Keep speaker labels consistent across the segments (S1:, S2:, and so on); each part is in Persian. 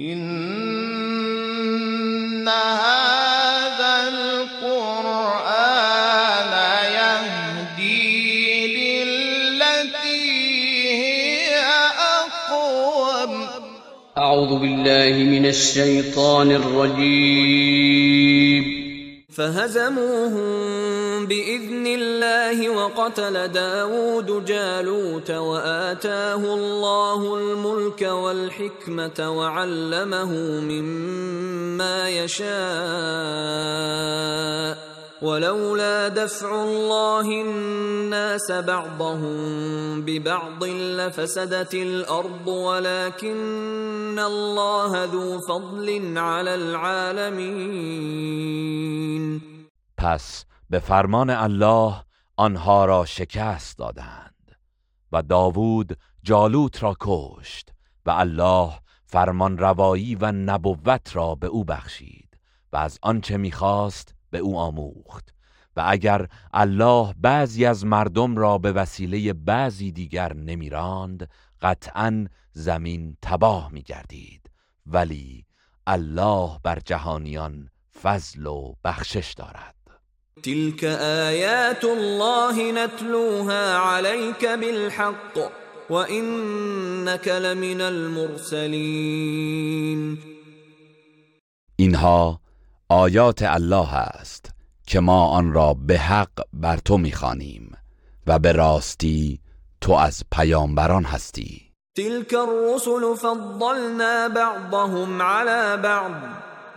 S1: إن هذا القرآن يهدي للتي هي أقوم.
S2: أعوذ بالله من الشيطان الرجيم.
S3: فهزموهم بإذن الله وقتل داود جالوت وآتاه الله الملك والحكمة وعلمه مما يشاء ولولا دفع الله الناس بعضهم ببعض لفسدت الأرض ولكن الله ذو فضل على العالمين.
S4: به فرمان الله آنها را شکست دادند. و داوود جالوت را کشت و الله فرمان روایی و نبوت را به او بخشید و از آنچه می‌خواست به او آموخت. و اگر الله بعضی از مردم را به وسیله بعضی دیگر نمیراند قطعا زمین تباه میگردید. ولی الله بر جهانیان فضل و بخشش دارد.
S3: تلك آيات الله نتلوها عليك بالحق وإنك لمن المرسلين
S4: اینها آیات الله است که ما آن را به حق بر تو می‌خوانیم و به راستی تو از پیامبران هستی.
S3: تلك الرسل فضلنا بعضهم على بعض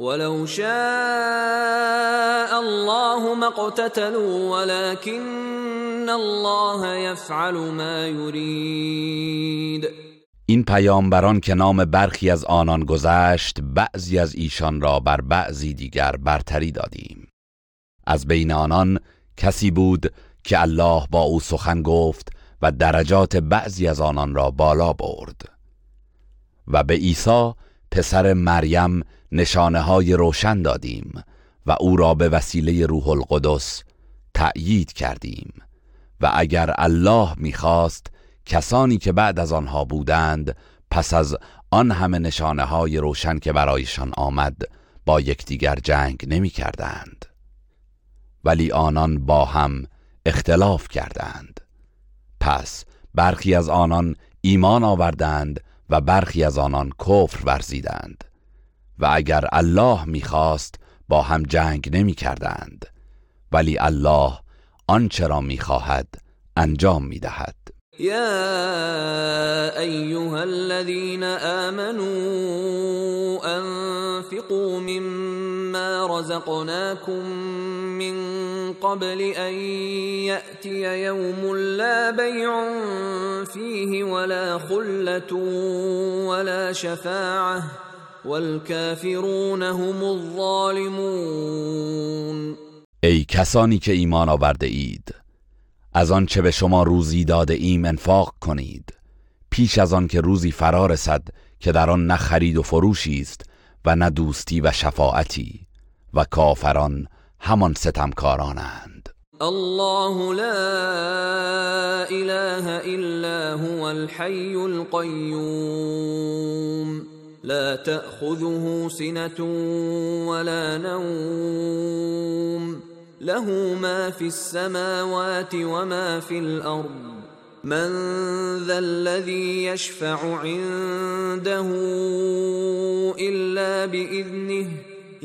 S3: ولو شاء الله ما اقتتلوا ولكن الله يفعل ما يريد.
S4: این پیامبران که نام برخی از آنان گذشت بعضی از ایشان را بر بعضی دیگر برتری دادیم. از بین آنان کسی بود که الله با او سخن گفت و درجات بعضی از آنان را بالا برد. و به عیسی پسر مریم نشانه های روشن دادیم و او را به وسیله روح القدس تأیید کردیم. و اگر الله می‌خواست کسانی که بعد از آنها بودند پس از آن همه نشانه های روشن که برایشان آمد با یکدیگر جنگ نمی کردند ولی آنان با هم اختلاف کردند. پس برخی از آنان ایمان آوردند و برخی از آنان کفر ورزیدند. و اگر الله می‌خواست با هم جنگ نمی کردند ولی الله آنچه را می‌خواهد انجام می‌دهد.
S3: يا ايها الذين امنوا انفقوا مما رزقناكم من قبل ان ياتي يوم لا بيع فيه ولا خله ولا شفاعه والكافرون هم الظالمون.
S4: ای کسانی که ایمان آورده اید از آن چه به شما روزی داده ایم انفاق کنید. پیش از آن که روزی فرا رسد که در آن نه خرید و فروشی است و نه دوستی و شفاعتی و کافران همان ستمکارانند.
S3: الله لا اله الا هو الحي القيوم. لا تأخذه سنة ولا نوم. له ما في السماوات وما في الأرض. من ذا الذي يشفع عنده إلا بإذنه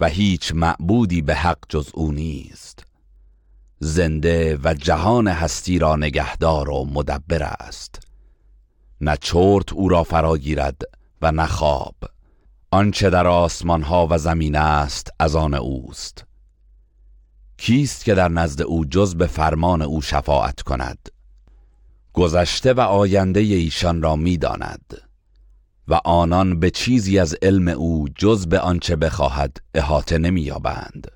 S4: و هیچ معبودی به حق جز او نیست. زنده و جهان هستی را نگهدار و مدبر است. نه چرت او را فراگیرد و نه خواب. آنچه در آسمان ها و زمین است از آن اوست. کیست که در نزد او جز به فرمان او شفاعت کند؟ گذشته و آینده ایشان را می‌داند. و آنان به چیزی از علم او جز به آنچه بخواهد احاطه نمییابند.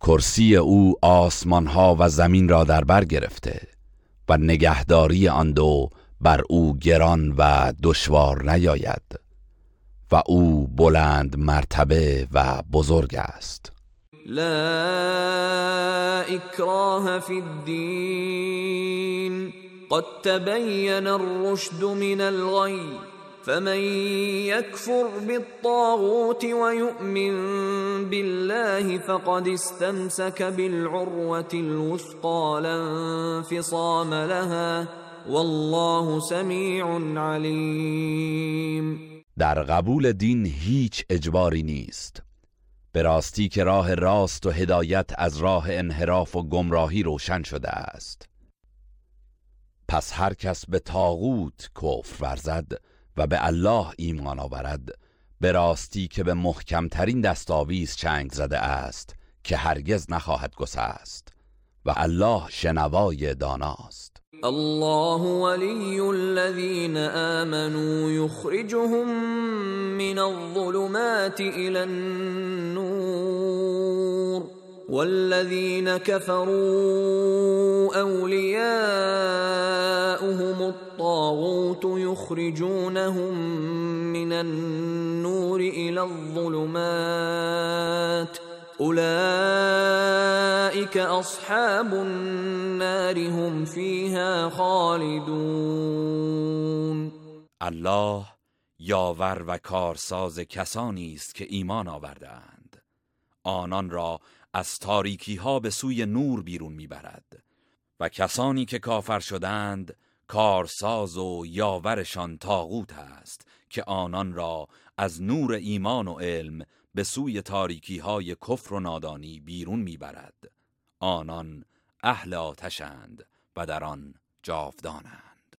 S4: کرسی او آسمان ها و زمین را در بر گرفته و نگهداری آن دو بر او گران و دشوار نیاید و او بلند مرتبه و بزرگ است.
S3: لا اکراه فی الدین. قد تبین الرشد من الغی. فمن يكفر بالطاغوت ويؤمن بالله فقد استمسك بالعروة الوثقى لا انفصام لها والله سمیع علیم
S4: در قبول دین هیچ اجباری نیست. به راستی که راه راست و هدایت از راه انحراف و گمراهی روشن شده است. پس هر کس به تاغوت کفر ورزد و به الله ایمان آورد. به راستی که به محکمترین دستاویز چنگ زده است که هرگز نخواهد گسست و الله شنوای داناست.
S3: الله ولي الذين آمنوا يخرجهم من الظلمات إلى النور. والذين كفروا أولياؤهم الطاغوت يخرجونهم من النور إلى الظلمات. اولئك اصحاب النار هم فيها خالدون.
S4: الله یاور و کارساز کسانی است که ایمان آوردهاند. آنان را از تاریکی ها به سوی نور بیرون می‌برد و کسانی که کافر شدند کارساز و یاورشان تاغوت است که آنان را از نور ایمان و علم به سوی تاریکی های کفر و نادانی بیرون می‌برد. آنان اهل آتشند و در آن جاودانند.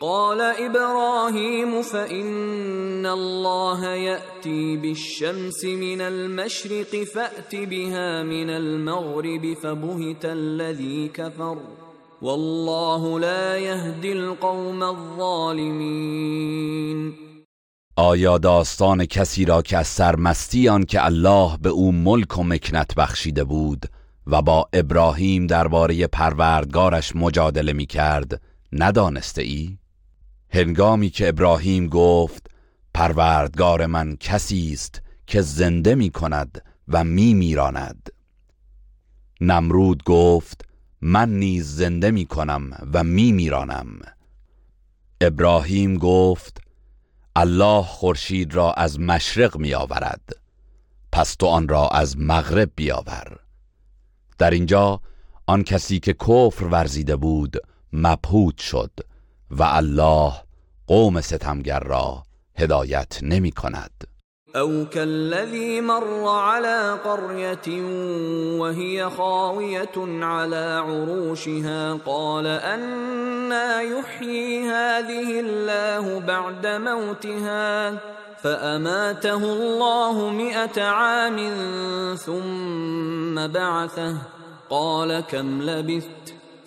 S3: قال ابراهيم فان الله ياتي بالشمس من المشرق فات بها من المغرب فبهت الذي كفر والله لا يهدي القوم الظالمين
S4: آیا داستان کسی را که از سرمستی آن که الله به او ملک و مکنت بخشیده بود و با ابراهیم درباره پروردگارش مجادله می کرد ندانسته ای؟ هنگامی که ابراهیم گفت پروردگار من کسی است که زنده می کند و می میراند نمرود گفت من نیز زنده می کنم و می میرانم ابراهیم گفت الله خورشید را از مشرق می آورد پس تو آن را از مغرب بیاور. در اینجا آن کسی که کفر ورزیده بود مبهود شد و الله قوم ستمگر را هدایت نمی کند.
S3: او كالذي مر على قرية وهي خاوية على عروشها قال أنا يحيي هذه الله بعد موتها فأماته الله مئة عام ثم بعثه قال كم لبثت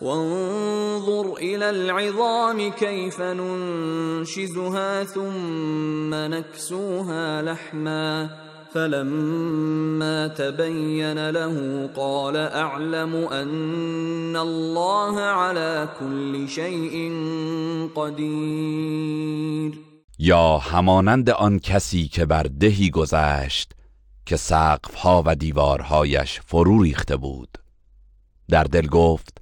S3: وانظر إلى العظام كيف ننشزها ثم نكسوها لحما فلما تبين له قال اعلم ان الله على كل شيء قدیر
S4: یا همانند آن کسی که بر دهی گذشت که سقفها و دیوارهایش فرو ریخته بود. در دل گفت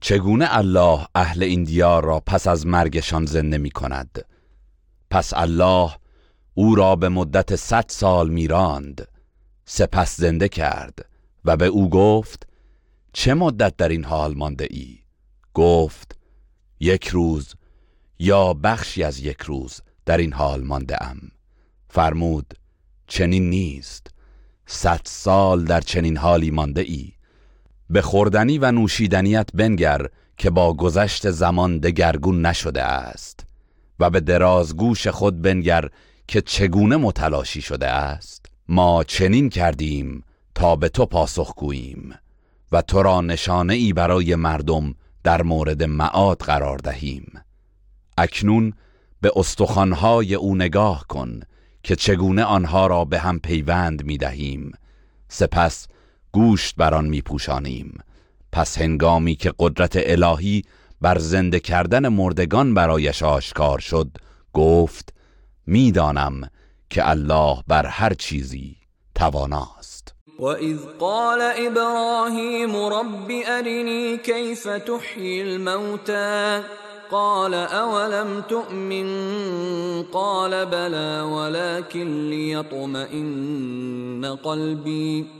S4: چگونه الله اهل این دیار را پس از مرگشان زنده می کند؟ پس الله او را به مدت صد سال میراند. سپس زنده کرد و به او گفت چه مدت در این حال مانده ای؟ گفت یک روز یا بخشی از یک روز در این حال مانده ام. فرمود چنین نیست. صد سال در چنین حالی مانده ای. به خوردنی و نوشیدنیت بنگر که با گذشت زمان دگرگون نشده است و به درازگوش خود بنگر که چگونه متلاشی شده است. ما چنین کردیم تا به تو پاسخ گوییم و تو را نشانه ای برای مردم در مورد معاد قرار دهیم. اکنون به استخوانهای او نگاه کن که چگونه آنها را به هم پیوند می دهیم سپس گوشت بر آن می پوشانیم پس هنگامی که قدرت الهی بر زنده کردن مردگان برایش آشکار شد گفت می‌دانم که الله بر هر چیزی تواناست.
S3: وإذ قال إبراهيم رب أرني كيف تحيي الموتى قال أولم تؤمن؟ قال بلى ولكن ليطمئن قلبي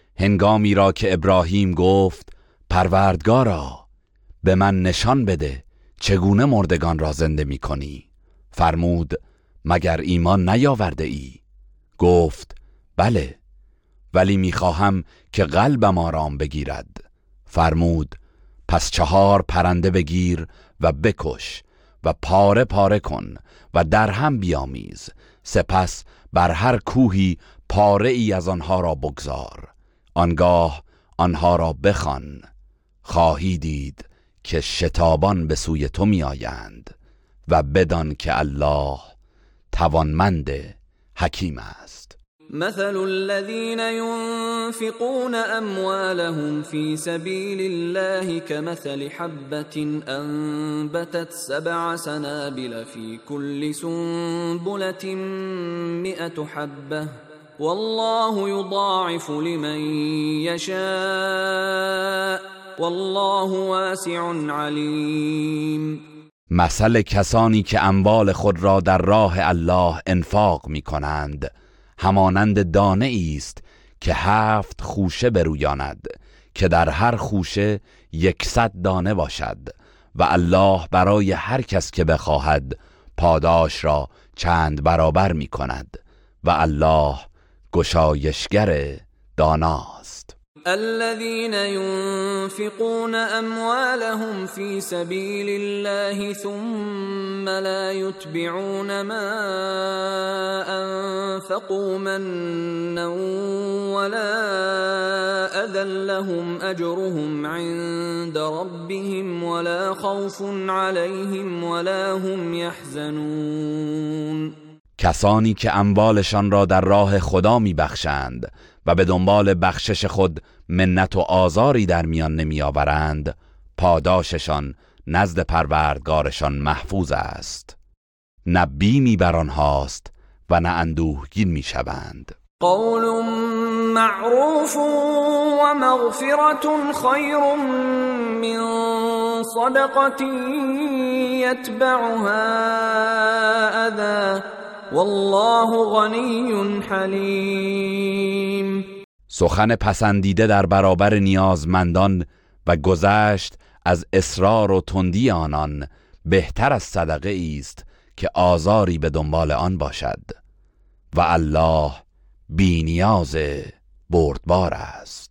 S4: هنگامی را که ابراهیم گفت پروردگارا به من نشان بده چگونه مردگان را زنده می کنی. فرمود مگر ایمان نیاورده ای؟ گفت بله ولی می‌خواهم که قلبم آرام بگیرد. فرمود پس چهار پرنده بگیر و بکش و پاره پاره کن و در هم بیامیز سپس بر هر کوهی پاره ای از آنها را بگذار. آنگاه آنها را بخوان. خواهی دید که شتابان به سوی تو میآیند و بدان که الله توانمند حکیم است.
S3: مثل الذين ينفقون أموالهم في سبيل الله كمثل حبة أنبتت سبع سنابل في كل سنبلة مئة حبة. والله يضاعف لمن يشاء. والله واسع علیم
S4: مثل کسانی که اموال خود را در راه الله انفاق می کنند همانند دانه است که هفت خوشه برویاند که در هر خوشه یکصد دانه باشد و الله برای هر کس که بخواهد پاداش را چند برابر می کند و الله گشایشگر داناست.
S3: الذين ينفقون أموالهم في سبيل الله ثم لا يتبعون ما أنفقوا منا ولا أذى لهم أجرهم عند ربهم ولا خوف عليهم ولا هم يحزنون.
S4: کسانی که اموالشان را در راه خدا میبخشند و به دنبال بخشش خود منت و آزاری در میان نمیآورند پاداششان نزد پروردگارشان محفوظ است. نه بیمی بر آنهاست و نه اندوهگین می‌شوند.
S3: قول معروف و مغفرت خیر من صدقة یتبعها اذى والله غنی حلیم
S4: سخن پسندیده در برابر نیازمندان و گذشت از اصرار و تندی آنان بهتر از صدقه است که آزاری به دنبال آن باشد. و الله بینیاز بردبار است.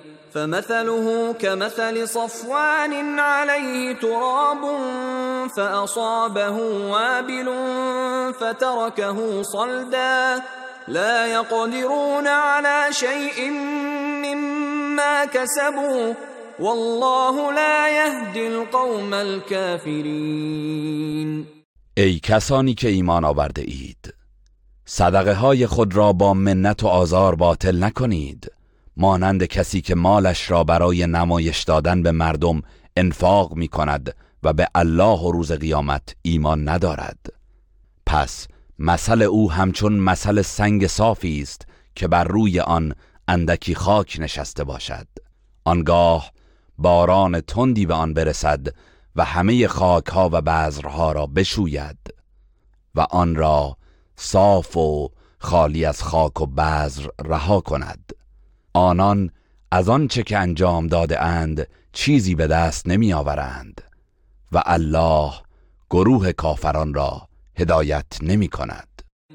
S3: فمثله كمثل صفوان عليه تراب فأصابه وابل فتركه صلدا. لا يقدرون على شيء مما كسبوا. والله لا يهدي القوم الكافرين.
S4: ای کسانی که ایمان آورده اید صدقه های خود را با منت و آزار باطل نکنید. مانند کسی که مالش را برای نمایش دادن به مردم انفاق می کند و به الله و روز قیامت ایمان ندارد. پس مثل او همچون مثل سنگ صافی است که بر روی آن اندکی خاک نشسته باشد. آنگاه باران تندی به آن برسد و همه خاک ها و بذرها را بشوید و آن را صاف و خالی از خاک و بذر رها کند. آنان از آنچه که انجام داده اند چیزی به دست نمی آورند و الله گروه کافران را هدایت نمی کند.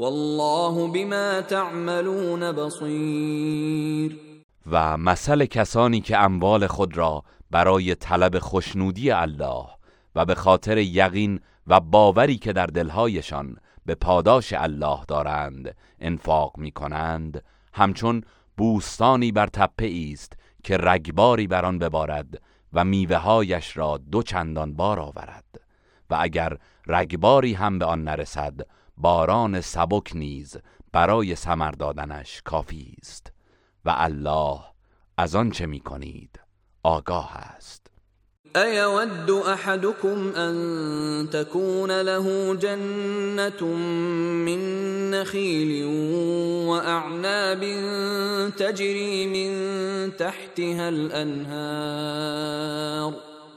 S3: والله بما تعملون بصیر
S4: و مثل کسانی که اموال خود را برای طلب خوشنودی الله و به خاطر یقین و باوری که در دلهایشان به پاداش الله دارند انفاق می کنند همچون بوستانی بر تپه است که رگباری بر آن ببارد و میوههایش را دو چندان بار آورد. و اگر رگباری هم به آن نرسد باران سبک نیز برای ثمر دادنش کافی است و الله از آن چه می کنید آگاه است.
S3: ايود احدكم ان تكون له جنة من نخيل واعناب تجري من تحتها الانهار.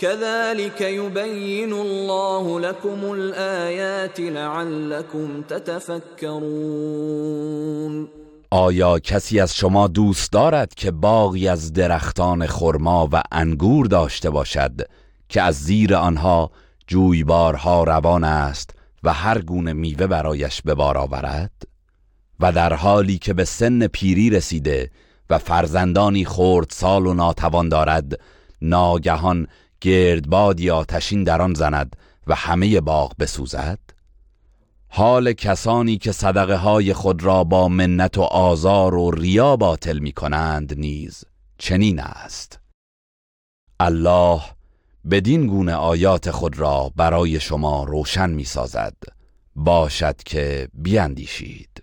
S3: كذلك يبين الله لكم الآيات لعلكم تتفكرون.
S4: آیا کسی از شما دوست دارد که باغی از درختان خرما و انگور داشته باشد که از زیر آنها جویبارها روان است و هر گونه میوه برایش به بار آورد؟ و در حالی که به سن پیری رسیده و فرزندانی خرد سال و ناتوان دارد ناگهان گردبادی آتشین در آن زند و همه باغ بسوزد؟ حال کسانی که صدقه های خود را با منت و آزار و ریا باطل می کنند نیز چنین است. الله بدین گونه آیات خود را برای شما روشن می سازد باشد که بیندیشید.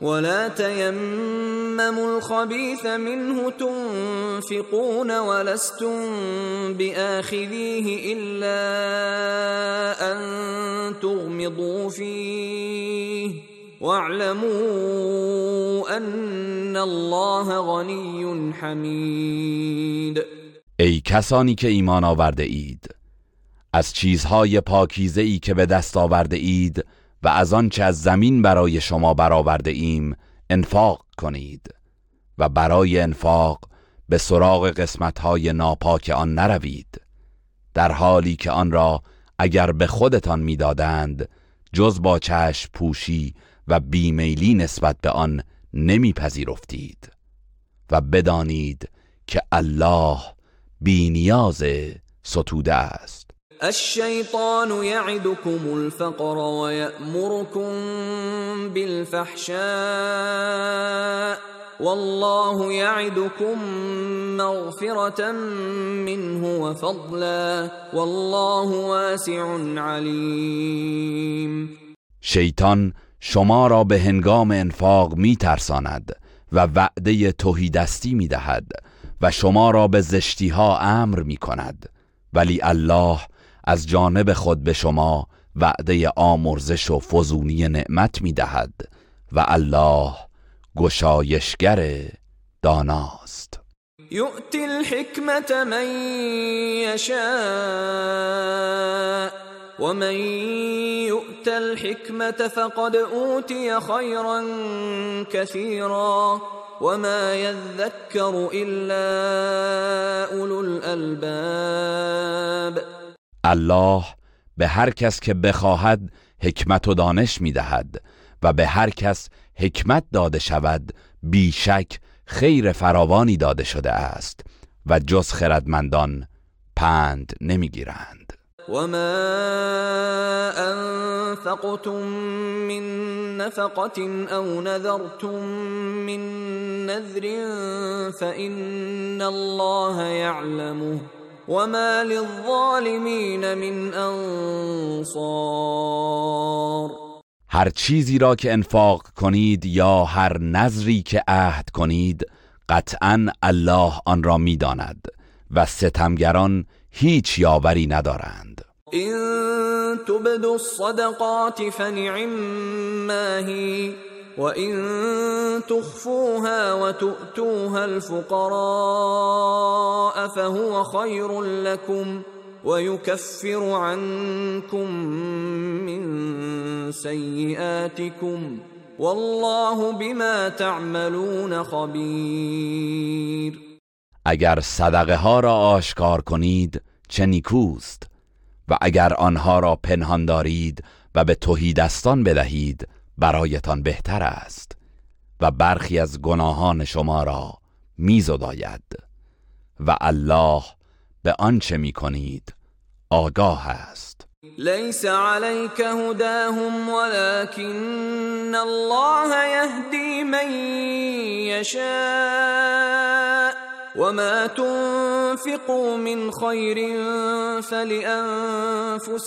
S3: ولا تيمموا الخبيث منه تنفقون ولستم باخذيه الا ان تغمضوا فيه واعلموا ان الله غني حميد.
S4: ای کسانی که ایمان آورده اید از چیزهای پاکیزه ای که به دست آورده اید و از آنچه از زمین برای شما برآورده ایم انفاق کنید. و برای انفاق به سراغ قسمتهای ناپاک آن نروید در حالی که آن را اگر به خودتان می‌دادند جز با چشم پوشی و بیمیلی نسبت به آن نمیپذیرفتید. و بدانید که الله بینیاز ستوده است.
S3: الشیطان یعدکم الفقر ویأمرکم بالفحشاء والله یعدکم مغفرة منه وفضلا والله واسع علیم
S4: شیطان شما را به هنگام انفاق می ترساند و وعده توهیدستی می دهد و شما را به زشتی ها امر می کند ولی الله از جانب خود به شما وعده آمرزش و فزونی نعمت می دهد و الله گشایشگر داناست.
S3: یؤتی الحکمت من یشاء ومن يؤت الحكمة فقد أوتي خيرا كثيرا وما يذكر إلا أولو الألباب
S4: الله به هر کس که بخواهد حکمت و دانش می‌دهد و به هر کس حکمت داده شود بیشک خیر فراوانی داده شده است و جز خردمندان پند نمی‌گیرند.
S3: وما أنفقتم من نفقة أو نذرتم من نذر فإن الله يعلمه وما للظالمين من انصار
S4: هر چیزی را که انفاق کنید یا هر نظری که عهد کنید قطعا الله آن را می‌داند و ستمگران هیچ یاوری ندارند.
S3: این تبدو الصدقات فنعم ما هی وإن تخفوها وتؤتوها الفقراء فهو خير لكم ويكفر عنكم من سيئاتكم والله بما تعملون خبير
S4: اگر صدقه ها را آشکار کنید چه نیکوست. و اگر آنها را پنهان دارید و به دستان بدهید برایتان بهتر است و برخی از گناهان شما را میزداید و الله به آنچه می کنید آگاه است.
S3: لیس علیک هداهم ولكن الله یهدی من یشاء وما تنفقوا من خير فلانفسكم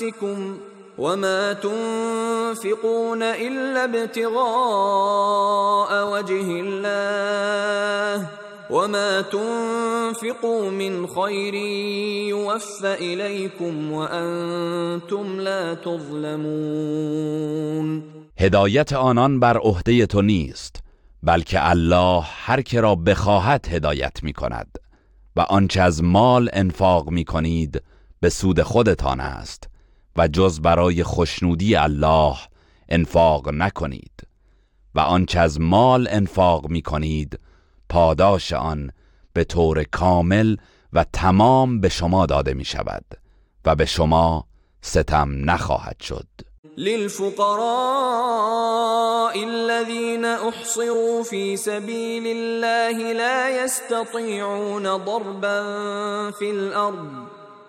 S3: وما تنفقون الا ابتغاء وجه الله وما تنفقوا من خير يوفى اليكم وانتم لا تظلمون
S4: هدایت آنان بر عهده تو نیست بلکه الله هر که را بخواهد هدایت می کند و آنچه از مال انفاق می کنید به سود خودتان است. و جز برای خوشنودی الله انفاق نکنید و آنچه از مال انفاق می کنید پاداش آن به طور کامل و تمام به شما داده می شود و به شما ستم نخواهد شد.
S3: للفقراء الذين احصروا في سبيل الله لا يستطيعون ضربا في الارض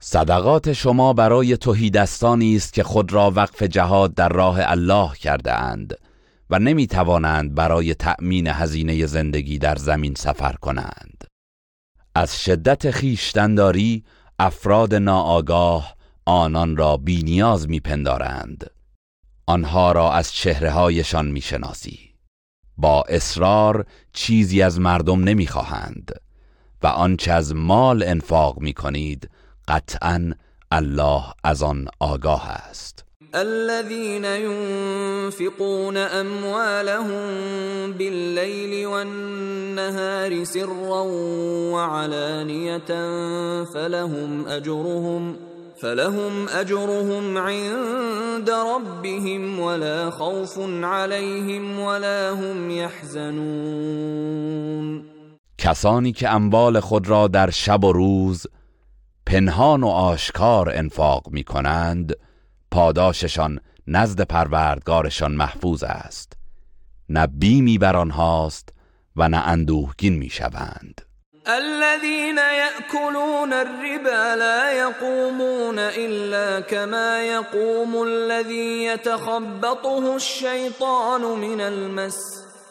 S4: صدقات شما برای توهیدستانی است که خود را وقف جهاد در راه الله کرده اند و نمی توانند برای تأمین هزینه زندگی در زمین سفر کنند. از شدت خیشتنداری افراد ناآگاه آنان را بینیاز میپندارند. آنها را از چهره هایشان می‌شناسی. با اصرار چیزی از مردم نمی‌خواهند و آنچه از مال انفاق می‌کنید قطعا الله از آن آگاه است.
S3: الذين ينفقون اموالهم بالليل والنهار سرا وعلانيه فلهم اجرهم فلهم اجرهم عند ربهم ولا خوف عليهم ولا هم يحزنون.
S4: کسانی که اموال خود را در شب و روز پنهان و آشکار انفاق می کنند پاداششان نزد پروردگارشان محفوظ است. نه بیمی بر آنهاست و نه اندوهگین می شوند
S3: الذين ياكلون الربا لا يقومون الا كما يقوم الذي يتخبطه الشيطان من المس.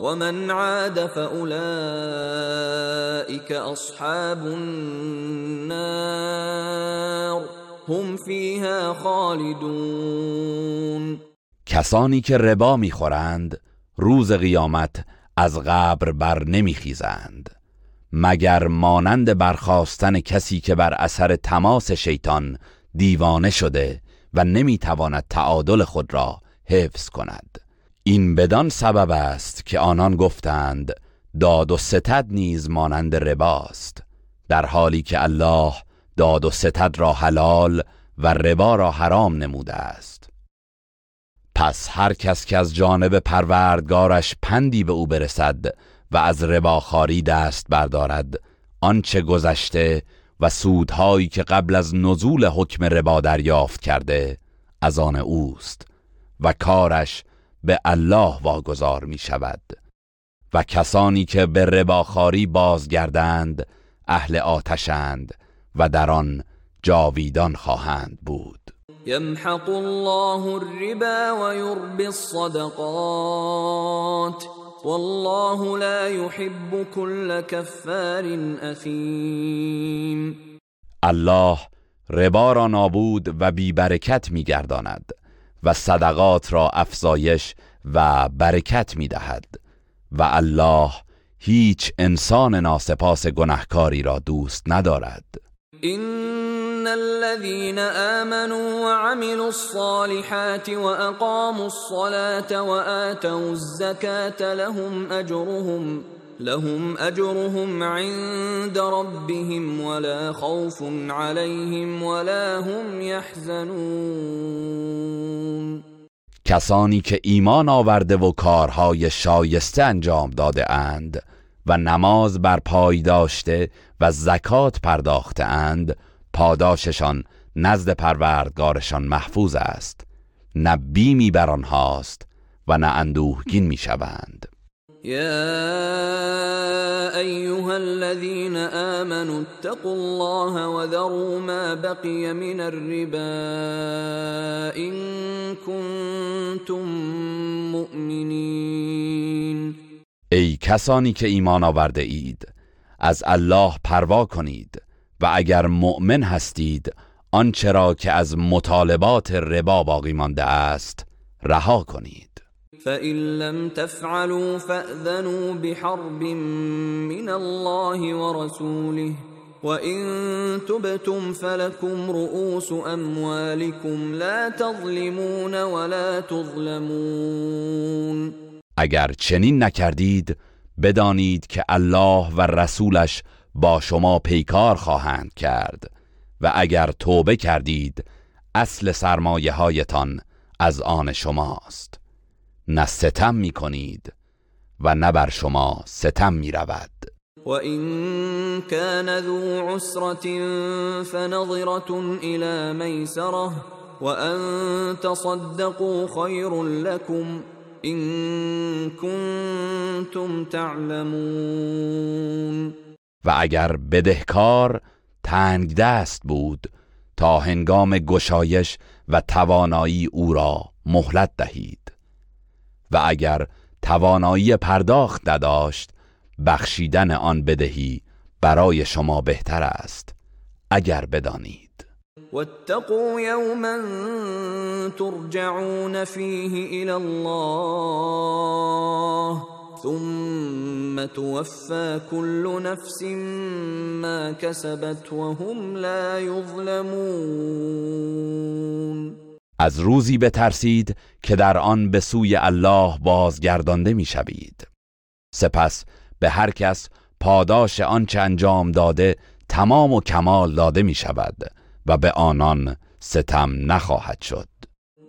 S3: ومن عاد فأولئك أصحاب النار هم فيها خالدون.
S4: کسانی که ربا می‌خورند روز قیامت از قبر بر نمیخیزند مگر مانند برخواستن کسی که بر اثر تماس شیطان دیوانه شده و نمی‌تواند تعادل خود را حفظ کند. این بدان سبب است که آنان گفتند داد و ستد نیز مانند رباست در حالی که الله داد و ستد را حلال و ربا را حرام نموده است. پس هر کس که از جانب پروردگارش پندی به او برسد و از رباخاری دست بردارد آنچه گذشته و سودهایی که قبل از نزول حکم ربا دریافت کرده از آن اوست و کارش به الله واگذار می شود و کسانی که به رباخاری بازگردند اهل آتشند و در آن جاویدان خواهند بود.
S3: يمحق الله الربا ويربي الصدقات والله لا يحب كل كفار اثیم.
S4: الله ربا را نابود و بی برکت می گرداند و صدقات را افزایش و برکت می دهد و الله هیچ انسان ناسپاس گنهکاری را دوست ندارد.
S3: ان الذين امنوا وعملوا الصالحات واقاموا الصلاه واتوا الزكاه لهم اجرهم لهم اجرهم عند ربهم ولا خوف عليهم ولا هم يحزنون.
S4: کسانی که ایمان آورده و کارهای شایسته انجام داده اند و نماز بر پای داشته و زکات پرداخته اند پاداششان نزد پروردگارشان محفوظ است. نه بیمی بر آنهاست و نه اندوهگین می‌شوند.
S3: يا ايها الذين امنوا اتقوا الله وذروا ما بقي من الربا ان كنتم مؤمنين.
S4: ای کسانی که ایمان آورده اید از الله پروا کنید و اگر مؤمن هستید آنچه را که از مطالبات ربا باقی مانده است رها کنید.
S3: فَإِن لَّمْ تَفْعَلُوا فَأْذَنُوا بِحَرْبٍ مِّنَ اللَّهِ وَرَسُولِهِ وَإِن تُبْتُمْ فَلَكُمْ رُءُوسُ أَمْوَالِكُمْ لَا تَظْلِمُونَ وَلَا تُظْلَمُونَ
S4: اگر چنین نکردید بدانید که الله و رسولش با شما پیکار خواهند کرد. و اگر توبه کردید اصل سرمایه هایتان از آن شماست. نه ستم می کنید و نه بر شما ستم می رود
S3: وإن كان ذو عسرة فنظرة إلى ميسرة وأن تصدقوا خير لكم إن كنتم تعلمون.
S4: و اگر بدهکار تنگ دست بود تا هنگام گشایش و توانایی او را مهلت دهید. و اگر توانایی پرداخت نداشت بخشیدن آن بدهی برای شما بهتر است اگر بدانید.
S3: واتقوا يوما ترجعون فيه الى الله ثم توفى كل نفس ما كسبت وهم لا يظلمون
S4: از روزی بترسید که در آن به سوی الله بازگردانده می‌شوید. سپس به هر کس پاداش آنچه انجام داده تمام و کمال داده می شود و به آنان ستم نخواهد شد.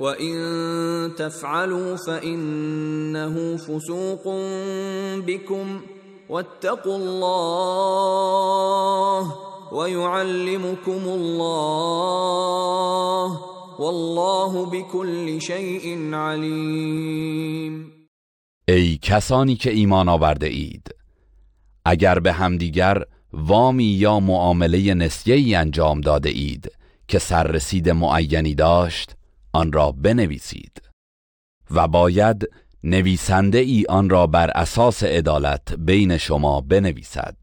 S3: وَإِن تَفْعَلُوا فَإِنَّهُ فُسُوقٌ بِكُمْ وَاتَّقُوا اللَّهَ وَيُعَلِّمُكُمُ اللَّهُ وَاللَّهُ بِكُلِّ شَيْءٍ عَلِيمٌ
S4: ای کسانی که ایمان آورده اید اگر به همدیگر وامی یا معامله نسیه‌ای انجام داده اید که سررسید معینی داشت آن را بنویسید و باید نویسنده ای آن را بر اساس عدالت بین شما بنویسد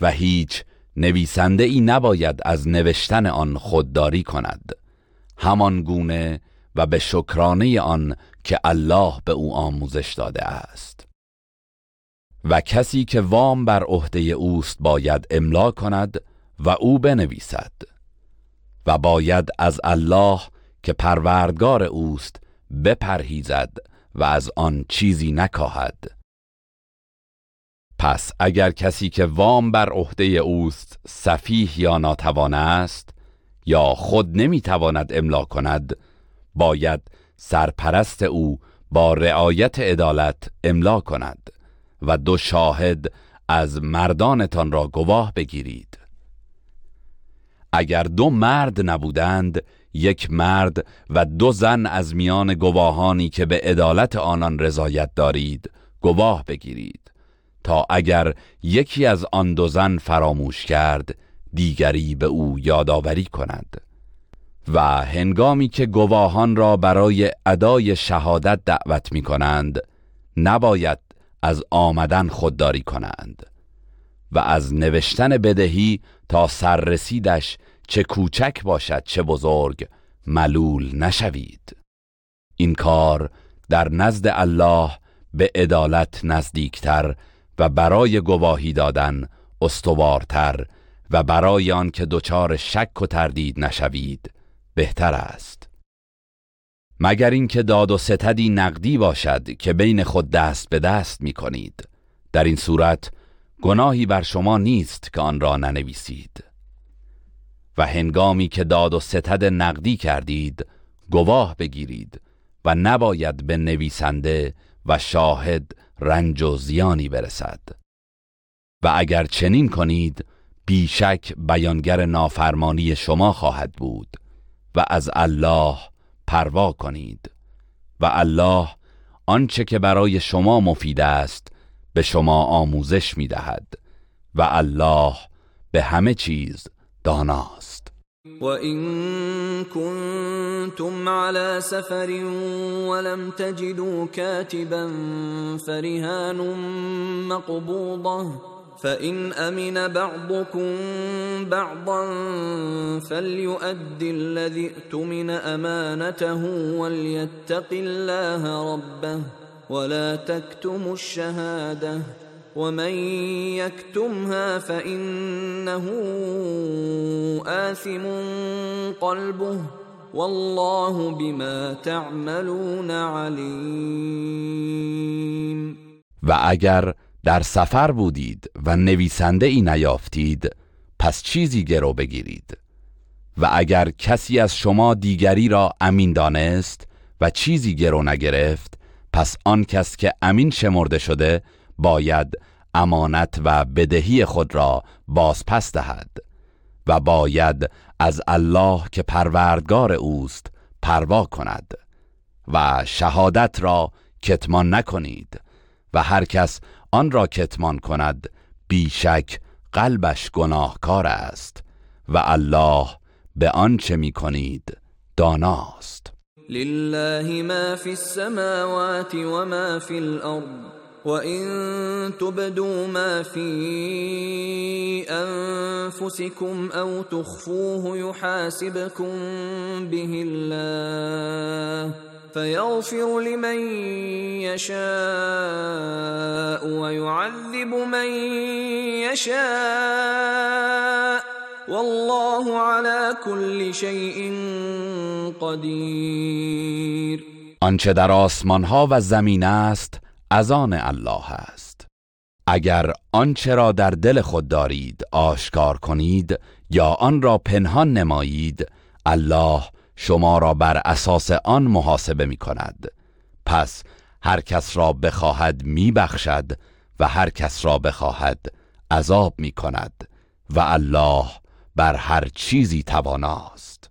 S4: و هیچ نویسنده ای نباید از نوشتن آن خودداری کند همان گونه و به شکرانه آن که الله به او آموزش داده است. و کسی که وام بر عهده اوست باید املا کند و او بنویسد و باید از الله که پروردگار اوست بپرهیزد و از آن چیزی نکاهد. پس اگر کسی که وام بر عهده اوست سفیه یا ناتوان است یا خود نمی‌تواند املا کند باید سرپرست او با رعایت عدالت املا کند و دو شاهد از مردانتان را گواه بگیرید. اگر دو مرد نبودند یک مرد و دو زن از میان گواهانی که به عدالت آنان رضایت دارید گواه بگیرید. تا اگر یکی از آن دو زن فراموش کرد دیگری به او یادآوری کند. و هنگامی که گواهان را برای ادای شهادت دعوت می کنند نباید از آمدن خودداری کنند. و از نوشتن بدهی تا سررسیدش چه کوچک باشد چه بزرگ ملول نشوید. این کار در نزد الله به عدالت نزدیکتر و برای گواهی دادن استوارتر و برای آن که دچار شک و تردید نشوید بهتر است. مگر اینکه داد و ستدی نقدی باشد که بین خود دست به دست می کنید. در این صورت گناهی بر شما نیست که آن را ننویسید. و هنگامی که داد و ستد نقدی کردید گواه بگیرید و نباید به نویسنده و شاهد رنج و زیانی برسد. و اگر چنین کنید بیشک بیانگر نافرمانی شما خواهد بود و از الله پروا کنید و الله آنچه که برای شما مفید است به شما آموزش می دهد و الله به همه چیز داناست.
S3: وَإِن كُنتُمْ عَلَى سَفَرٍ وَلَمْ تَجِدُوا كَاتِبًا فَرِهَانٌ مَّقْبُوضَةٌ فَإِنْ أَمِنَ بَعْضُكُم بَعْضًا فَلْيُؤَدِّ الَّذِي اؤْتُمِنَ أَمَانَتَهُ وَلْيَتَّقِ اللَّهَ رَبَّهُ وَلَا تَكْتُمُوا الشَّهَادَةَ ومن يكتمها فإنه آثم قلبه والله بما تعملون علیم
S4: و اگر در سفر بودید و نویسنده ای نیافتید پس چیزی گرو بگیرید. و اگر کسی از شما دیگری را امین دانست و چیزی گرو نگرفت پس آن کس که امین شمرده شده باید امانت و بدهی خود را بازپس دهد و باید از الله که پروردگار اوست پروا کند و شهادت را کتمان نکنید و هر کس آن را کتمان کند بیشک قلبش گناهکار است و الله به آنچه می کنید داناست.
S3: لله ما فی السماوات و ما فی الارض وَإِن تُبْدُوا مَا فِي أَنفُسِكُمْ أَوْ تُخْفُوهُ يُحَاسِبْكُم بِهِ اللَّهُ فَيَغْفِرُ لِمَن يَشَاءُ وَيُعَذِّبُ مَن يَشَاءُ وَاللَّهُ عَلَى كُلِّ شَيْءٍ قَدِيرٌ
S4: آنچه در آسمان ها و زمین است از آن الله است. اگر آنچه را در دل خود دارید آشکار کنید یا آن را پنهان نمایید الله شما را بر اساس آن محاسبه می کند پس هر کس را بخواهد می بخشد و هر کس را بخواهد عذاب می کند و الله بر هر چیزی تواناست.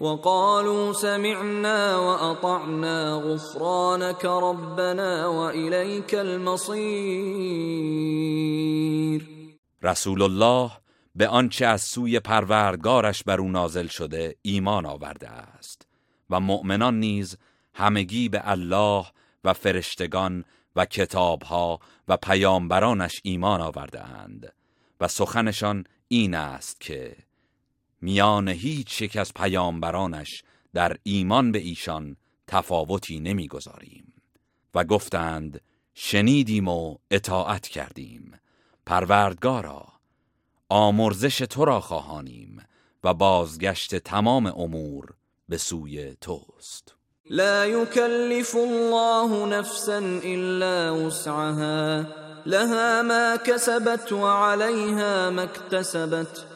S3: وقالوا سمعنا واطعنا غفرانك ربنا واليك المصير.
S4: رسول الله به آنچه از سوی پروردگارش بر او نازل شده ایمان آورده است و مؤمنان نیز همگی به الله و فرشتگان و کتابها و پیامبرانش ایمان آورده اند و سخنشان این است که میان هیچ یک از پیامبرانش در ایمان به ایشان تفاوتی نمی‌گذاریم. و گفتند شنیدیم و اطاعت کردیم. پروردگارا آمرزش تو را خواهانیم و بازگشت تمام امور به سوی توست.
S3: لا يكلف الله نفسا الا وسعها لها ما كسبت وعليها ما اكتسبت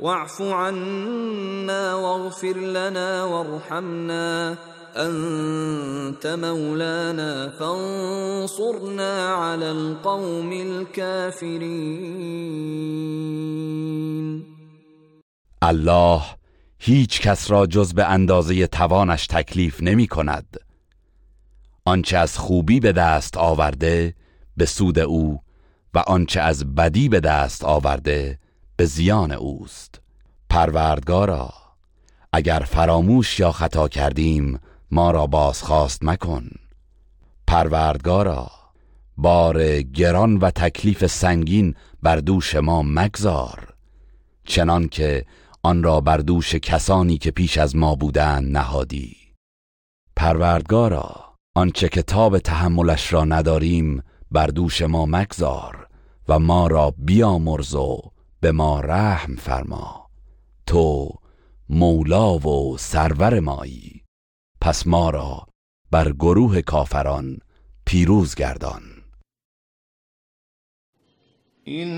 S3: واعف عنا واغفر لنا وارحمنا. انت مولانا فانصرنا على القوم الكافرین
S4: الله هیچ کس را جز به اندازه توانش تکلیف نمی کند. آنچه از خوبی به دست آورده به سود او و آنچه از بدی به دست آورده به زیان اوست. پروردگارا اگر فراموش یا خطا کردیم ما را بازخواست مکن. پروردگارا بار گران و تکلیف سنگین بر دوش ما مگذار. چنان که آن را بر دوش کسانی که پیش از ما بودند نهادی. پروردگارا آنچه کتاب تحملش را نداریم بر دوش ما مگذار و ما را بیامرز و به ما رحم فرما. تو مولا و سرور مایی. پس ما را بر گروه کافران پیروز گردان.
S1: این